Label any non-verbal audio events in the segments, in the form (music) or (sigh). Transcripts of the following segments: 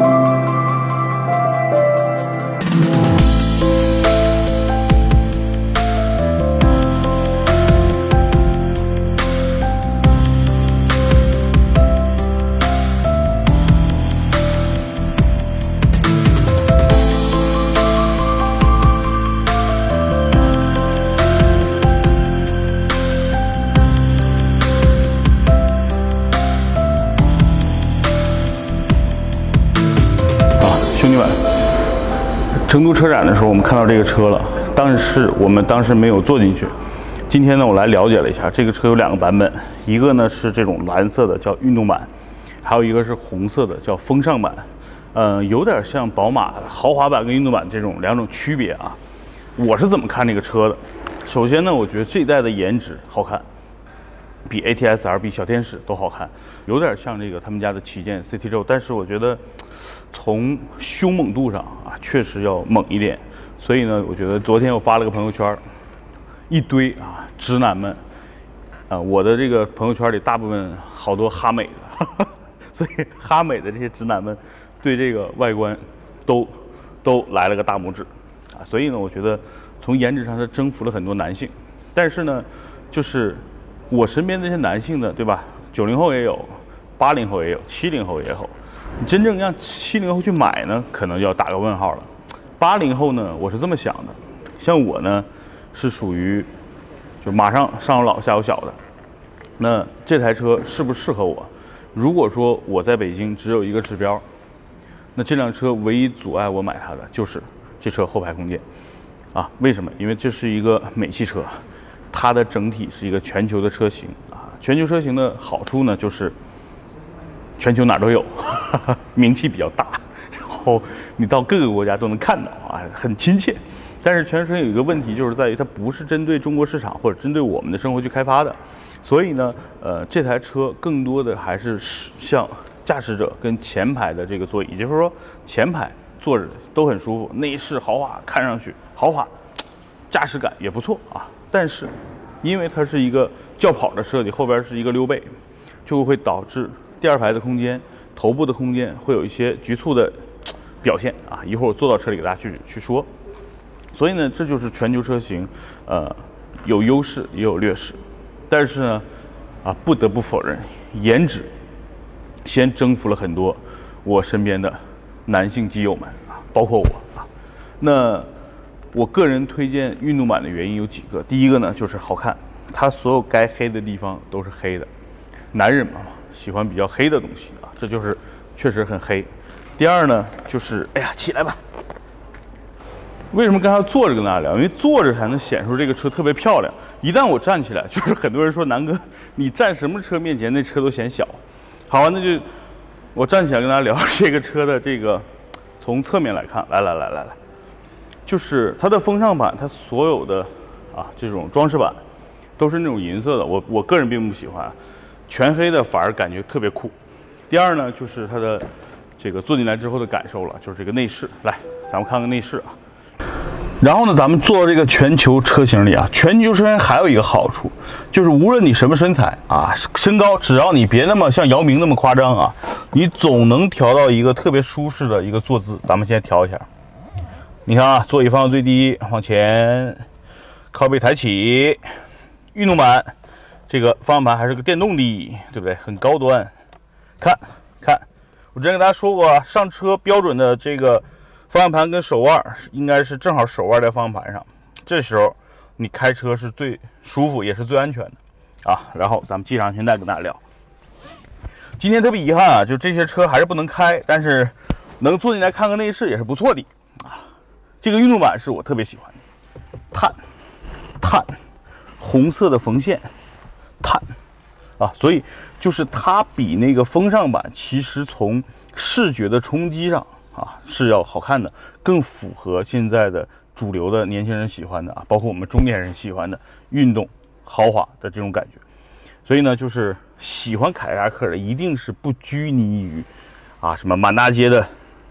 Música 成都车展的时候，我们看到这个车了，但是我们当时没有坐进去。今天呢，我来了解了一下，这个车有两个版本，一个呢是这种蓝色的叫运动版，还有一个是红色的叫风尚版。嗯，有点像宝马豪华版跟运动版这种两种区别啊。我是怎么看这个车的？首先呢，我觉得这一代的颜值好看，比 ATS R、比小天使都好看，有点像这个他们家的旗舰 CT 六，但是我觉得从凶猛度上啊，确实要猛一点。所以呢，我觉得昨天我发了个朋友圈，一堆啊直男们啊，我的这个朋友圈里大部分好多哈美的，(laughs) 所以哈美的这些直男们。对这个外观，都都来了个大拇指，啊，所以呢，我觉得从颜值上它征服了很多男性，但是呢，就是我身边这些男性呢，对吧？九零后也有，八零后也有，七零后也有，你真正让七零后去买呢，可能就要打个问号了。八零后呢，我是这么想的，像我呢，是属于就马上上有老下有小的，那这台车适不适合我？如果说我在北京只有一个指标。那这辆车唯一阻碍我买它的就是这车后排空间，啊，为什么？因为这是一个美系车，它的整体是一个全球的车型啊。全球车型的好处呢，就是全球哪都有，(laughs) 名气比较大，然后你到各个国家都能看到啊，很亲切。但是全车有一个问题，就是在于它不是针对中国市场或者针对我们的生活去开发的，所以呢，呃，这台车更多的还是像。驾驶者跟前排的这个座椅，也就是说前排坐着都很舒服，内饰豪华，看上去豪华，驾驶感也不错啊。但是因为它是一个轿跑的设计，后边是一个溜背，就会导致第二排的空间、头部的空间会有一些局促的 (tsk) 表现啊。一会儿我坐到车里给大家去去说。所以呢，这就是全球车型，呃，有优势也有劣势，但是呢，啊，不得不否认颜值。先征服了很多我身边的男性基友们啊，包括我啊。那我个人推荐运动版的原因有几个，第一个呢就是好看，它所有该黑的地方都是黑的，男人嘛喜欢比较黑的东西啊，这就是确实很黑。第二呢就是哎呀起来吧，为什么刚才坐着跟大家聊？因为坐着才能显出这个车特别漂亮。一旦我站起来，(laughs) 就是很多人说南哥你站什么车面前那车都显小。好，那就我站起来跟大家聊这个车的这个，从侧面来看，来来来来来，就是它的风尚版，它所有的啊这种装饰板都是那种银色的，我我个人并不喜欢，全黑的反而感觉特别酷。第二呢，就是它的这个坐进来之后的感受了，就是这个内饰，来，咱们看看内饰啊。然后呢，咱们坐这个全球车型里啊，全球车型还有一个好处，就是无论你什么身材啊，身高，只要你别那么像姚明那么夸张啊，你总能调到一个特别舒适的一个坐姿。咱们先调一下，你看啊，座椅放到最低，往前，靠背抬起，运动版，这个方向盘还是个电动的，对不对？很高端。看，看，我之前跟大家说过，上车标准的这个。方向盘跟手腕应该是正好手腕在方向盘上，这时候你开车是最舒服也是最安全的啊。然后咱们系上安全带跟大家聊。今天特别遗憾啊，就这些车还是不能开，但是能坐进来看个内饰也是不错的啊。这个运动版是我特别喜欢的，碳碳红色的缝线碳啊，所以就是它比那个风尚版其实从视觉的冲击上。啊，是要好看的，更符合现在的主流的年轻人喜欢的啊，包括我们中年人喜欢的运动豪华的这种感觉。所以呢，就是喜欢凯迪拉克的，一定是不拘泥于啊什么满大街的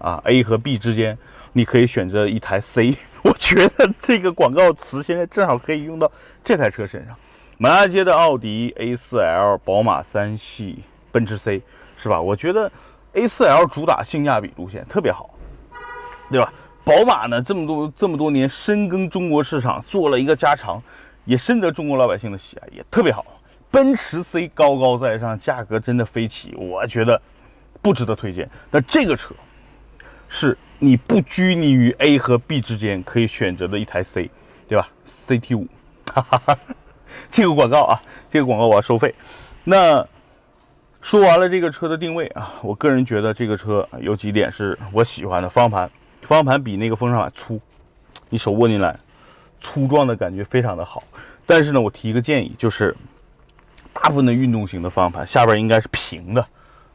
啊 A 和 B 之间，你可以选择一台 C。(laughs) 我觉得这个广告词现在正好可以用到这台车身上，满大街的奥迪 A4L、宝马三系、奔驰 C，是吧？我觉得。A4L 主打性价比路线特别好，对吧？宝马呢，这么多这么多年深耕中国市场，做了一个加长，也深得中国老百姓的喜爱，也特别好。奔驰 C 高高在上，价格真的飞起，我觉得不值得推荐。那这个车是你不拘泥于 A 和 B 之间可以选择的一台 C，对吧？CT5，哈哈哈，这个广告啊，这个广告我要收费。那。说完了这个车的定位啊，我个人觉得这个车有几点是我喜欢的。方向盘方向盘比那个风尚版粗，你手握进来，粗壮的感觉非常的好。但是呢，我提一个建议，就是大部分的运动型的方向盘下边应该是平的，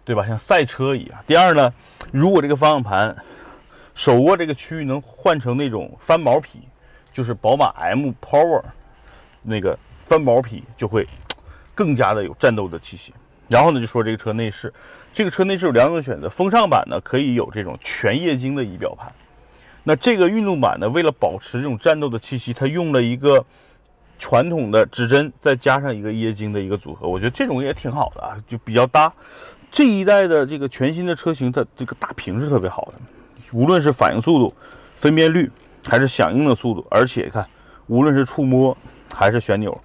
对吧？像赛车一样。第二呢，如果这个方向盘手握这个区域能换成那种翻毛皮，就是宝马 M Power 那个翻毛皮，就会更加的有战斗的气息。然后呢，就说这个车内饰，这个车内饰有两种选择，风尚版呢可以有这种全液晶的仪表盘，那这个运动版呢，为了保持这种战斗的气息，它用了一个传统的指针，再加上一个液晶的一个组合，我觉得这种也挺好的啊，就比较搭。这一代的这个全新的车型，它这个大屏是特别好的，无论是反应速度、分辨率，还是响应的速度，而且看，无论是触摸还是旋钮，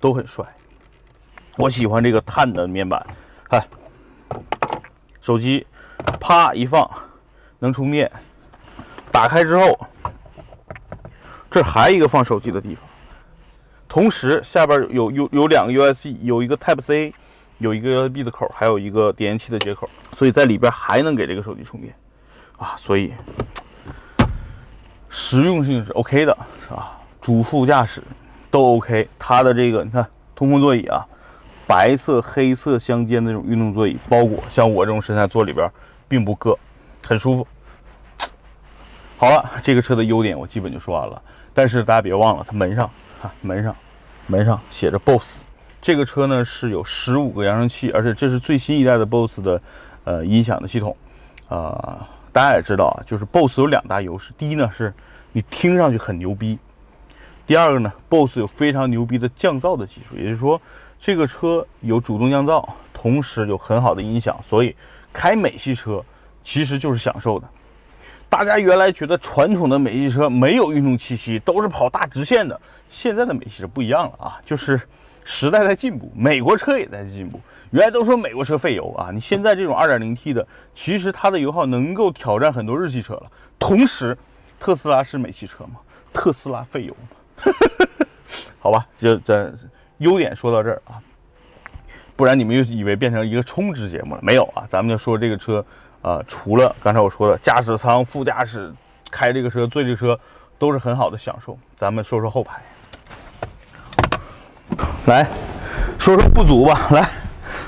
都很帅。我喜欢这个碳的面板，看，手机啪一放能充电，打开之后，这还一个放手机的地方，同时下边有有有两个 USB，有一个 Type C，有一个 USB 的口，还有一个点烟器的接口，所以在里边还能给这个手机充电。啊，所以实用性是 OK 的，是吧？主副驾驶都 OK，它的这个你看通风座椅啊。白色、黑色相间那种运动座椅包裹，像我这种身材坐里边并不硌，很舒服。好了，这个车的优点我基本就说完了。但是大家别忘了，它门上啊，门上门上写着 BOSS。这个车呢是有十五个扬声器，而且这是最新一代的 BOSS 的呃音响的系统。啊，大家也知道啊，就是 BOSS 有两大优势，第一呢是你听上去很牛逼，第二个呢，BOSS 有非常牛逼的降噪的技术，也就是说。这个车有主动降噪，同时有很好的音响，所以开美系车其实就是享受的。大家原来觉得传统的美系车没有运动气息，都是跑大直线的。现在的美系车不一样了啊，就是时代在进步，美国车也在进步。原来都说美国车费油啊，你现在这种 2.0T 的，其实它的油耗能够挑战很多日系车了。同时，特斯拉是美系车吗？特斯拉费油吗？(laughs) 好吧，就咱。优点说到这儿啊，不然你们又以为变成一个充值节目了？没有啊，咱们就说这个车，呃，除了刚才我说的驾驶舱、副驾驶开这个车、坐这车都是很好的享受。咱们说说后排，来说说不足吧。来，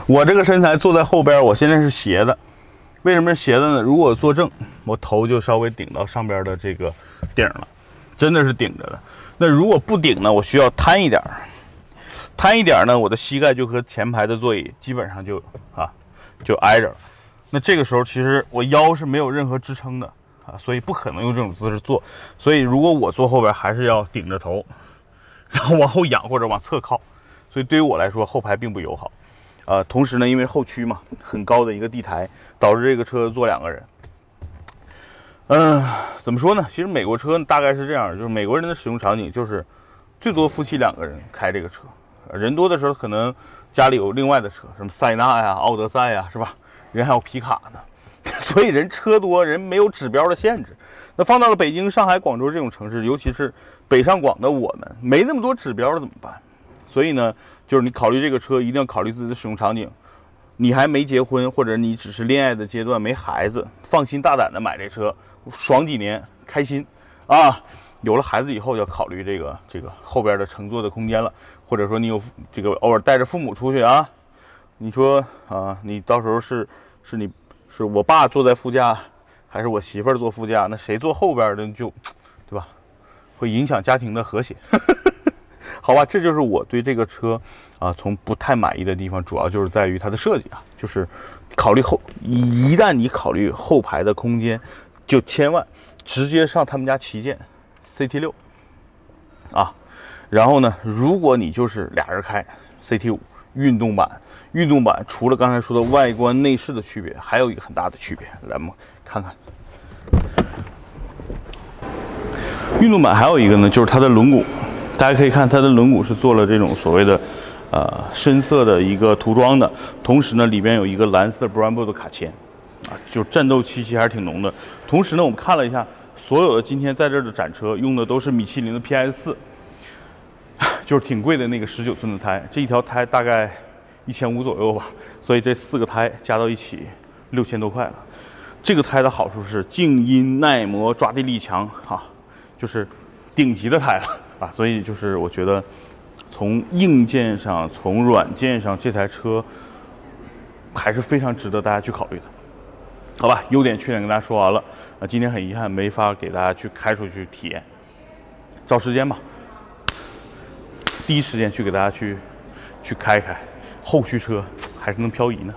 我这个身材坐在后边，我现在是斜的。为什么是斜的呢？如果坐正，我头就稍微顶到上边的这个顶了，真的是顶着的。那如果不顶呢？我需要摊一点儿。摊一点儿呢，我的膝盖就和前排的座椅基本上就啊就挨着了。那这个时候其实我腰是没有任何支撑的啊，所以不可能用这种姿势坐。所以如果我坐后边，还是要顶着头，(laughs) 然后往后仰或者往侧靠。所以对于我来说，后排并不友好。呃，同时呢，因为后驱嘛，很高的一个地台，导致这个车坐两个人。嗯，怎么说呢？其实美国车大概是这样，就是美国人的使用场景就是最多夫妻两个人开这个车。人多的时候，可能家里有另外的车，什么塞纳呀、奥德赛呀，是吧？人还有皮卡呢，(laughs) 所以人车多，人没有指标的限制。那放到了北京、上海、广州这种城市，尤其是北上广的我们，没那么多指标怎么办？所以呢，就是你考虑这个车，一定要考虑自己的使用场景。你还没结婚，或者你只是恋爱的阶段，没孩子，放心大胆的买这车，爽几年，开心啊！有了孩子以后，要考虑这个这个后边的乘坐的空间了。或者说你有这个偶尔带着父母出去啊，你说啊，你到时候是是你是我爸坐在副驾，还是我媳妇儿坐副驾？那谁坐后边的就，对吧？会影响家庭的和谐。(laughs) 好吧，这就是我对这个车啊，从不太满意的地方，主要就是在于它的设计啊，就是考虑后一旦你考虑后排的空间，就千万直接上他们家旗舰 CT 六啊。然后呢，如果你就是俩人开 CT 五运动版，运动版除了刚才说的外观内饰的区别，还有一个很大的区别，来嘛看看。运动版还有一个呢，就是它的轮毂，大家可以看它的轮毂是做了这种所谓的呃深色的一个涂装的，同时呢里边有一个蓝色 Brembo 的卡钳，啊，就战斗气息还是挺浓的。同时呢，我们看了一下所有的今天在这儿的展车用的都是米其林的 PS 四。(laughs) 就是挺贵的那个十九寸的胎，这一条胎大概一千五左右吧，所以这四个胎加到一起六千多块了。这个胎的好处是静音耐磨、抓地力强，哈，就是顶级的胎了啊。所以就是我觉得从硬件上、从软件上，这台车还是非常值得大家去考虑的。好吧，优点缺点跟大家说完了，啊，今天很遗憾没法给大家去开出去体验，找时间吧，第一时间去给大家去去开开，后驱车还是能漂移呢。